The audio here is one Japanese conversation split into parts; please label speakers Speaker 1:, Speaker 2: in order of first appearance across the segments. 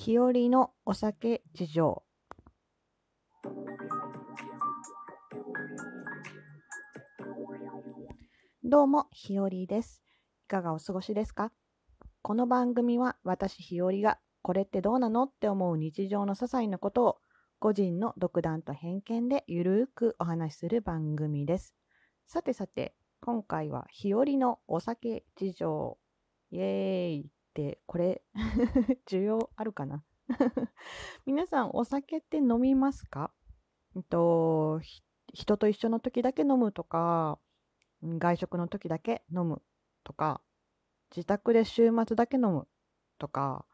Speaker 1: 日和のお酒事情どうも、ひよりです。いかがお過ごしですか？この番組は私ひよりがこれってどうなのって思う日常の些細なことを個人の独断と偏見でゆるくお話しする番組です。さてさて、今回は日和のお酒事情。イエーイって、これ、需要あるかな？皆さん、お酒って飲みますか？うんと、人と一緒の時だけ飲むとか、外食の時だけ飲むとか、自宅で週末だけ飲むとか、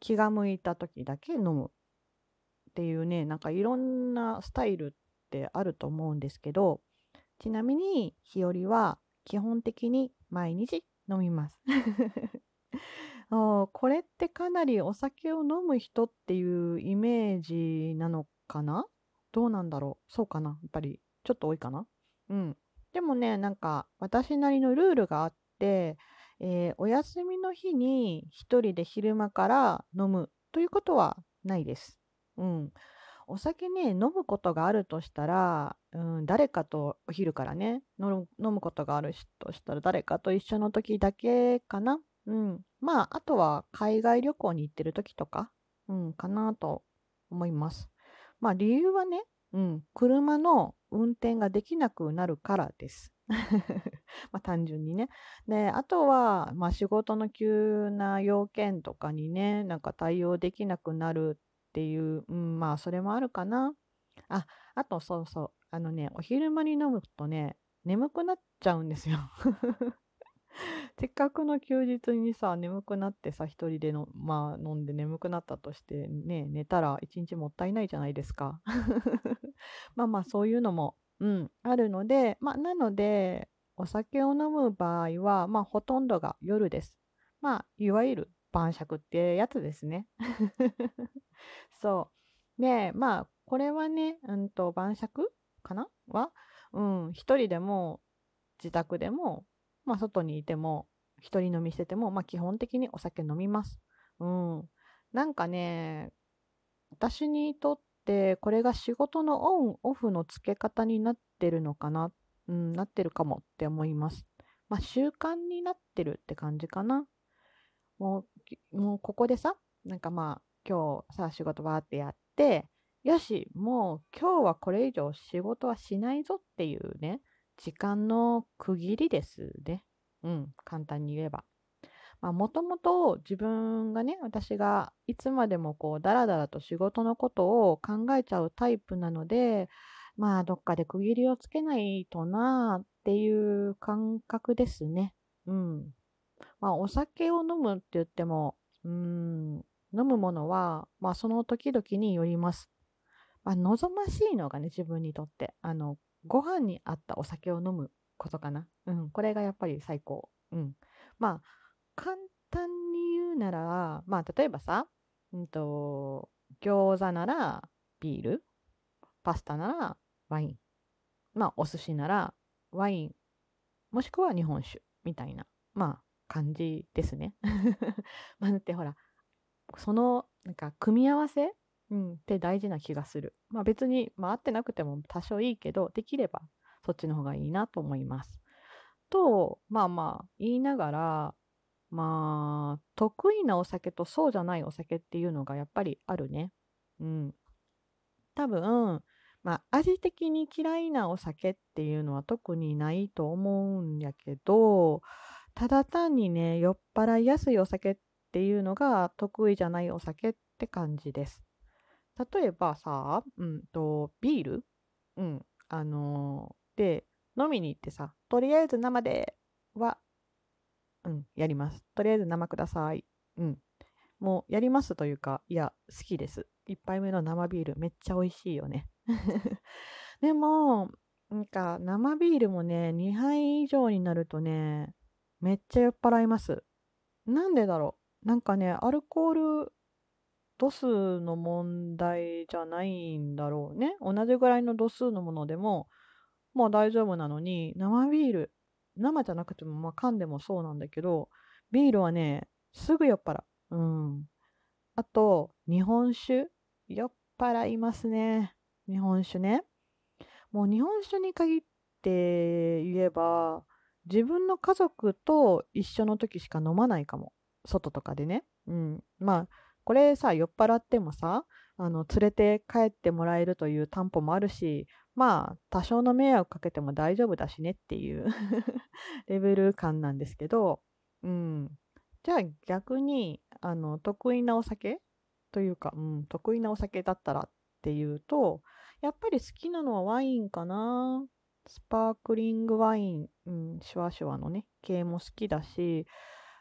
Speaker 1: 気が向いた時だけ飲むっていうね、なんかいろんなスタイルってあると思うんですけど、ちなみに日和は基本的に毎日飲みます。あーこれってかなりお酒を飲む人っていうイメージなのかな？どうなんだろう？そうかなやっぱりちょっと多いかな？うん。でもね、なんか私なりのルールがあって、えーお休みの日に一人で昼間から飲むということはないです。うん。お酒ね、飲むことがあるとしたら、うん、誰かとお昼からね、飲む飲むことがあるしとしたら誰かと一緒の時だけかな？うん。まあ、あとは海外旅行に行ってる時とか、うん、かなと思います。まあ、理由はね、うん、車の運転ができなくなるからです。まあ、単純にね。で、あとは、まあ、仕事の急な要件とかにね、なんか対応できなくなるっていう、うん、まあ、それもあるかな。あ、あと、そうそう。あのね、お昼間に飲むとね、眠くなっちゃうんですよ。せっかくの休日にさ、眠くなってさ、一人での、まあ、飲んで眠くなったとして、ね、寝たら一日もったいないじゃないですか。まあまあ、そういうのも、うん、あるので、まあ、なので、お酒を飲む場合は、まあ、ほとんどが夜です。まあ、いわゆる晩酌ってやつですね。そう。で、まあ、これはね、うんと、晩酌かな？は、うん、一人でも、自宅でも、まあ、外にいても、一人飲みしてても、まあ、基本的にお酒飲みます。うん。なんかね、私にとって、これが仕事のオン、オフのつけ方になってるのかな、うん、なってるかもって思います。まあ、習慣になってるって感じかな。もう、もうここでさ、なんかまあ、今日さ、仕事バーってやって、よし、もう今日はこれ以上仕事はしないぞっていうね、時間の区切りですね。うん、簡単に言えば。もともと自分がね、私がいつまでもこう、だらだらと仕事のことを考えちゃうタイプなので、まあ、どっかで区切りをつけないとなっていう感覚ですね。うん。まあ、お酒を飲むって言っても、うん、飲むものは、まあ、その時々によります。まあ、望ましいのがね、自分にとって、あの、ご飯に合ったお酒を飲むことかな。うん、これがやっぱり最高。うん。まあ、簡単に言うなら、まあ、例えばさ、うんと、餃子ならビール、パスタならワイン、まあ、お寿司ならワイン、もしくは日本酒みたいな、まあ、感じですね。まあ、だってほら、その、なんか、組み合わせうん、って大事な気がする。まあ別に、まあ合ってなくても多少いいけど、できればそっちの方がいいなと思います。と、まあまあ言いながら、まあ、得意なお酒とそうじゃないお酒っていうのがやっぱりあるね。うん。多分、まあ味的に嫌いなお酒っていうのは特にないと思うんやけど、ただ単にね、酔っ払いやすいお酒っていうのが得意じゃないお酒って感じです。例えばさ、うんと、ビール？うん。あのーで、飲みに行ってさ、とりあえず生では、うん、やります。とりあえず生ください。うん。もうやりますというか、いや、好きです。一杯目の生ビールめっちゃ美味しいよね。でも、なんか生ビールもね、2杯以上になるとね、めっちゃ酔っ払います。なんでだろう？なんかね、アルコール度数の問題じゃないんだろうね。同じぐらいの度数のものでも、もう大丈夫なのに、生ビール、生じゃなくても、まあ缶でもそうなんだけど、ビールはね、すぐ酔っ払う。うん。あと、日本酒。酔っ払いますね。日本酒ね。もう日本酒に限って言えば、自分の家族と一緒の時しか飲まないかも。外とかでね。うん。まあ、これさ、酔っ払ってもさ、あの、連れて帰ってもらえるという担保もあるし、まあ、多少の迷惑かけても大丈夫だしねっていう レベル感なんですけど、うん。じゃあ逆に、あの、得意なお酒というか、うん、得意なお酒だったらっていうと、やっぱり好きなのはワインかな。スパークリングワイン、うん、シュワシュワのね、系も好きだし、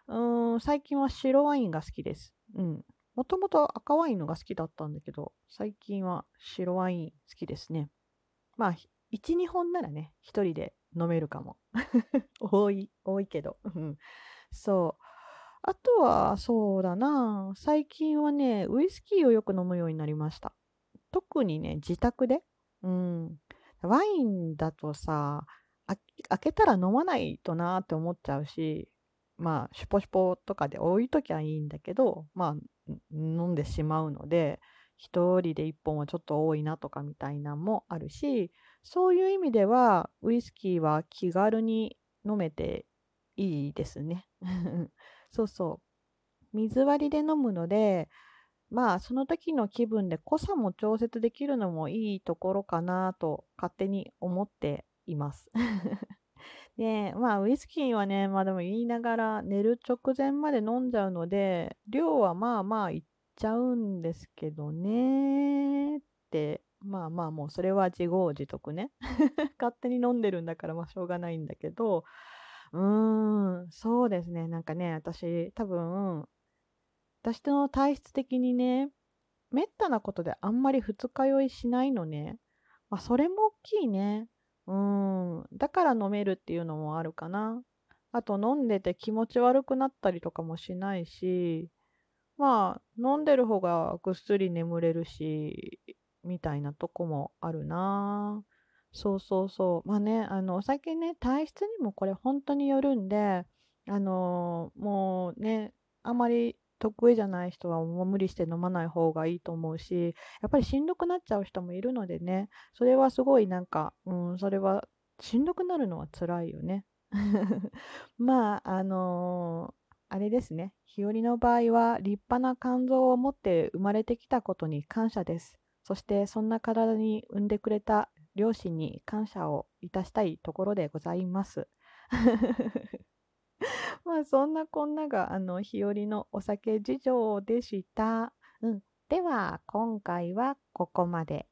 Speaker 1: うん、最近は白ワインが好きです。うん。もともと赤ワインのが好きだったんだけど、最近は白ワイン好きですね。まあ、1、2本ならね、1人で飲めるかも。多い、多いけど。そう。あとは、そうだな。最近はね、ウイスキーをよく飲むようになりました。特にね、自宅で。うん。ワインだとさ、開けたら飲まないとなって思っちゃうし、まあ、シュポシュポとかで置いときゃいいんだけど、まあ、飲んでしまうので、一人で一本はちょっと多いなとかみたいなのもあるし、そういう意味では、ウイスキーは気軽に飲めていいですね。そうそう。水割りで飲むので、まあ、その時の気分で濃さも調節できるのもいいところかなと勝手に思っています。で、まあ、ウイスキーはね、まあでも言いながら寝る直前まで飲んじゃうので、量はまあまあいっちゃうんですけどねって、まあまあもうそれは自業自得ね。勝手に飲んでるんだからまあしょうがないんだけど、うーん、そうですね。なんかね、私、多分、私の体質的にね、めったなことであんまり二日酔いしないのね。まあ、それも大きいね。うん。だから飲めるっていうのもあるかな。あと飲んでて気持ち悪くなったりとかもしないし、まあ、飲んでる方がぐっすり眠れるし、みたいなとこもあるな。そうそうそう。まあね、あの、お酒ね、体質にもこれ本当によるんで、あのーもうね、あまり得意じゃない人はもう無理して飲まない方がいいと思うし、やっぱりしんどくなっちゃう人もいるのでね、それはすごいなんか、うん、それはしんどくなるのは辛いよね。まあ、あのーあれですね。日和の場合は立派な肝臓を持って生まれてきたことに感謝です。そしてそんな体に産んでくれた両親に感謝をいたしたいところでございます。まあそんなこんながあの日和のお酒事情でした。うん、では今回はここまで。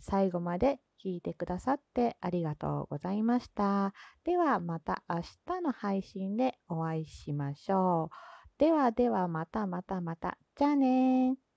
Speaker 1: 最後まで聞いてくださってありがとうございました。ではまた明日の配信でお会いしましょう。ではではまたまたまた。じゃあね